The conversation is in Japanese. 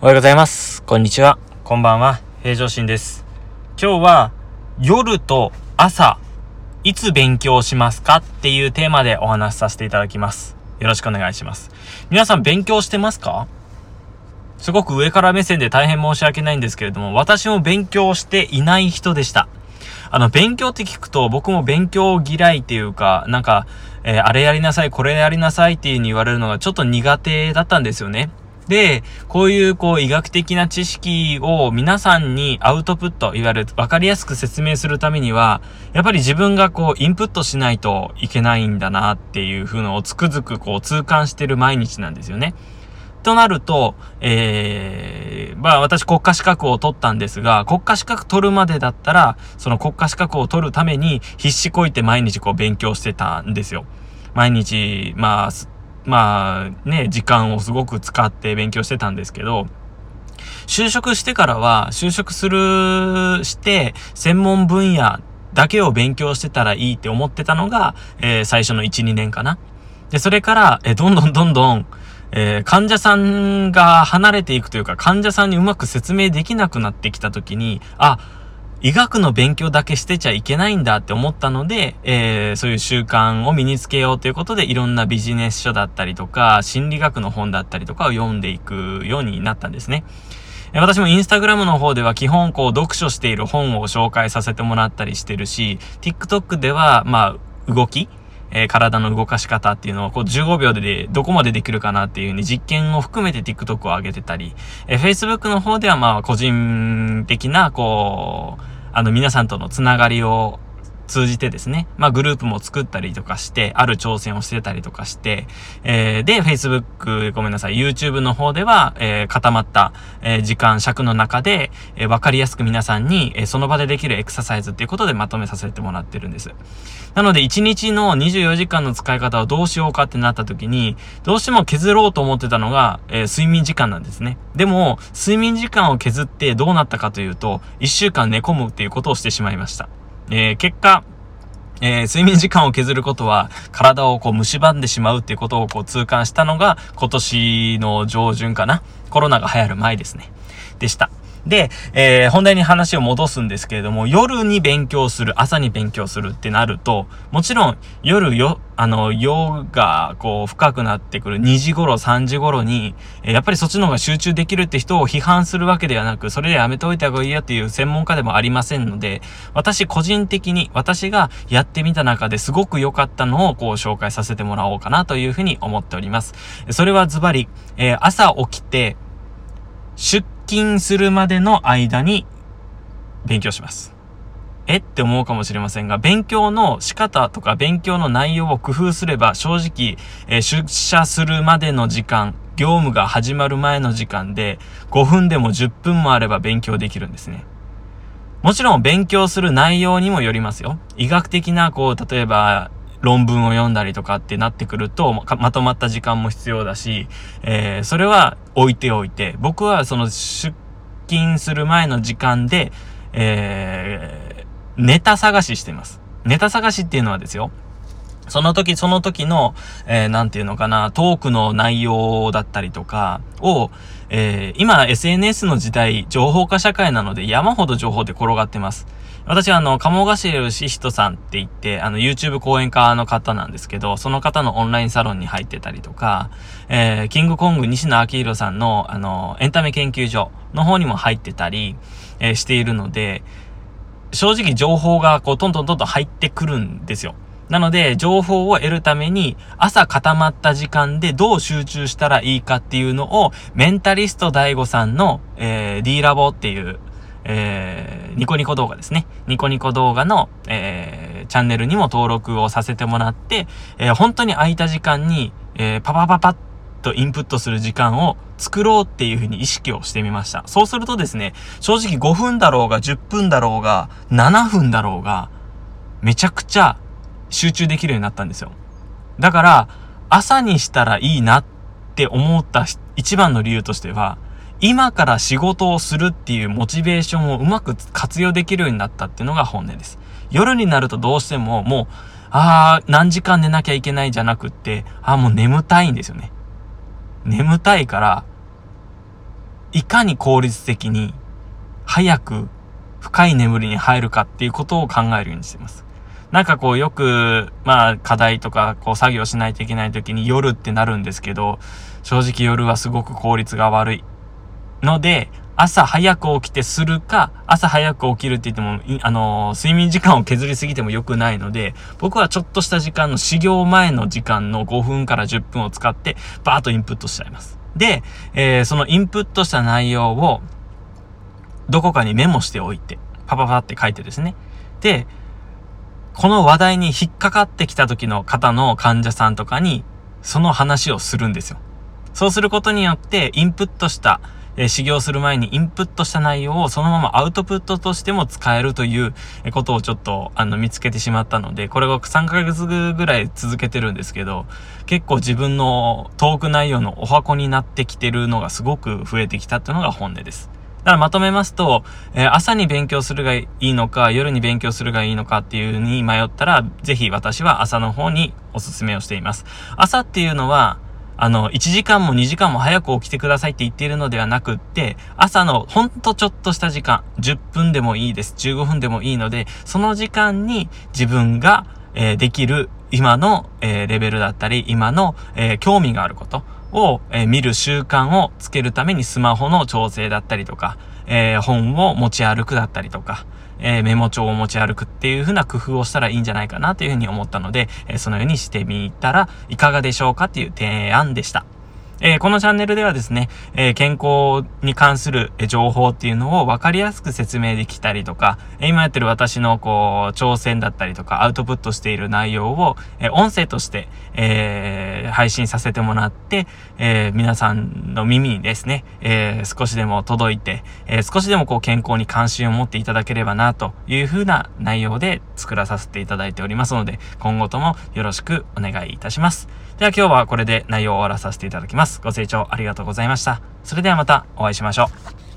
おはようございます。こんにちは。こんばんは。平常心です。今日は夜と朝、いつ勉強しますかっていうテーマでお話しさせていただきます。よろしくお願いします。皆さん勉強してますか？すごく上から目線で大変申し訳ないんですけれども、私も勉強していない人でした。あの、勉強って聞くと、僕も勉強嫌いっていうか、なんか、えー、あれやりなさい、これやりなさいっていう風に言われるのがちょっと苦手だったんですよね。で、こういうこう医学的な知識を皆さんにアウトプット、いわゆる分かりやすく説明するためには、やっぱり自分がこうインプットしないといけないんだなっていう風のをつくづくこう痛感してる毎日なんですよね。となると、えー、まあ私国家資格を取ったんですが、国家資格取るまでだったら、その国家資格を取るために必死こいて毎日こう勉強してたんですよ。毎日、まあ、まあね、時間をすごく使って勉強してたんですけど、就職してからは、就職する、して、専門分野だけを勉強してたらいいって思ってたのが、えー、最初の1、2年かな。で、それから、えー、どんどんどんどん、えー、患者さんが離れていくというか、患者さんにうまく説明できなくなってきたときに、あ、医学の勉強だけしてちゃいけないんだって思ったので、えー、そういう習慣を身につけようということで、いろんなビジネス書だったりとか、心理学の本だったりとかを読んでいくようになったんですね。私もインスタグラムの方では基本こう読書している本を紹介させてもらったりしてるし、TikTok ではまあ動きえー、体の動かし方っていうのをこう15秒でどこまでできるかなっていうふうに実験を含めて TikTok を上げてたり、えー、Facebook の方ではまあ個人的なこう、あの皆さんとのつながりを通じてですね、まあグループも作ったりとかして、ある挑戦をしてたりとかして、えー、で、Facebook、ごめんなさい、YouTube の方では、えー、固まった、えー、時間、尺の中で、えー、わかりやすく皆さんに、えー、その場でできるエクササイズっていうことでまとめさせてもらってるんです。なので、1日の24時間の使い方をどうしようかってなった時に、どうしても削ろうと思ってたのが、えー、睡眠時間なんですね。でも、睡眠時間を削ってどうなったかというと、1週間寝込むっていうことをしてしまいました。えー、結果、えー、睡眠時間を削ることは体をこう蝕んでしまうっていうことをこう痛感したのが今年の上旬かな。コロナが流行る前ですね。でした。で、えー、本題に話を戻すんですけれども、夜に勉強する、朝に勉強するってなると、もちろん夜よ、あの、夜がこう深くなってくる2時頃、3時頃に、え、やっぱりそっちの方が集中できるって人を批判するわけではなく、それでやめといた方がいいやっていう専門家でもありませんので、私個人的に、私がやってみた中ですごく良かったのをこう紹介させてもらおうかなというふうに思っております。それはズバリ、えー、朝起きて、出勤するまでの間に勉強します。え？って思うかもしれませんが、勉強の仕方とか勉強の内容を工夫すれば、正直、えー、出社するまでの時間、業務が始まる前の時間で、5分でも10分もあれば勉強できるんですね。もちろん勉強する内容にもよりますよ。医学的な、こう、例えば、論文を読んだりとかってなってくると、まとまった時間も必要だし、えー、それは置いておいて、僕はその出勤する前の時間で、えー、ネタ探ししてます。ネタ探しっていうのはですよ、その時その時の、えー、なんていうのかな、トークの内容だったりとかを、えー、今 SNS の時代、情報化社会なので山ほど情報で転がってます。私はあの、鴨頭義人さんって言って、あの、YouTube 講演家の方なんですけど、その方のオンラインサロンに入ってたりとか、えー、キングコング西野明宏さんの、あの、エンタメ研究所の方にも入ってたり、えー、しているので、正直情報がこう、トントントンと入ってくるんですよ。なので、情報を得るために、朝固まった時間でどう集中したらいいかっていうのを、メンタリスト DAIGO さんの、えー、D ラボっていう、えー、ニコニコ動画ですね。ニコニコ動画の、えー、チャンネルにも登録をさせてもらって、えー、本当に空いた時間に、え、パパパパッとインプットする時間を作ろうっていうふうに意識をしてみました。そうするとですね、正直5分だろうが10分だろうが7分だろうが、めちゃくちゃ集中できるようになったんですよ。だから、朝にしたらいいなって思った一番の理由としては、今から仕事をするっていうモチベーションをうまく活用できるようになったっていうのが本音です。夜になるとどうしてももう、ああ、何時間寝なきゃいけないじゃなくって、ああ、もう眠たいんですよね。眠たいから、いかに効率的に、早く深い眠りに入るかっていうことを考えるようにしてます。なんかこうよく、まあ課題とかこう作業しないといけない時に夜ってなるんですけど、正直夜はすごく効率が悪い。ので、朝早く起きてするか、朝早く起きるって言っても、あの、睡眠時間を削りすぎても良くないので、僕はちょっとした時間の始業前の時間の5分から10分を使って、バーッとインプットしちゃいます。で、えー、そのインプットした内容を、どこかにメモしておいて、パパパって書いてですね。で、この話題に引っかかってきた時の方の患者さんとかに、その話をするんですよ。そうすることによって、インプットしたえ、修行する前にインプットした内容をそのままアウトプットとしても使えるということをちょっとあの見つけてしまったので、これを3ヶ月ぐらい続けてるんですけど、結構自分のトーク内容のお箱になってきてるのがすごく増えてきたっていうのが本音です。だからまとめますと、えー、朝に勉強するがいいのか、夜に勉強するがいいのかっていうに迷ったら、ぜひ私は朝の方におすすめをしています。朝っていうのは、あの、1時間も2時間も早く起きてくださいって言っているのではなくって、朝のほんとちょっとした時間、10分でもいいです、15分でもいいので、その時間に自分が、えー、できる今の、えー、レベルだったり、今の、えー、興味があることを、え見る習慣をつけるためにスマホの調整だったりとか、え本を持ち歩くだったりとか、えー、メモ帳を持ち歩くっていう風な工夫をしたらいいんじゃないかなというふうに思ったので、えー、そのようにしてみたらいかがでしょうかっていう提案でした。えー、このチャンネルではですね、えー、健康に関する情報っていうのを分かりやすく説明できたりとか、今やってる私のこう、挑戦だったりとか、アウトプットしている内容を、えー、音声として、えー、配信させてもらって、えー、皆さんの耳にですね、えー、少しでも届いて、えー、少しでもこう健康に関心を持っていただければな、というふうな内容で作らさせていただいておりますので、今後ともよろしくお願いいたします。では今日はこれで内容を終わらさせていただきますます。ご清聴ありがとうございました。それではまたお会いしましょう。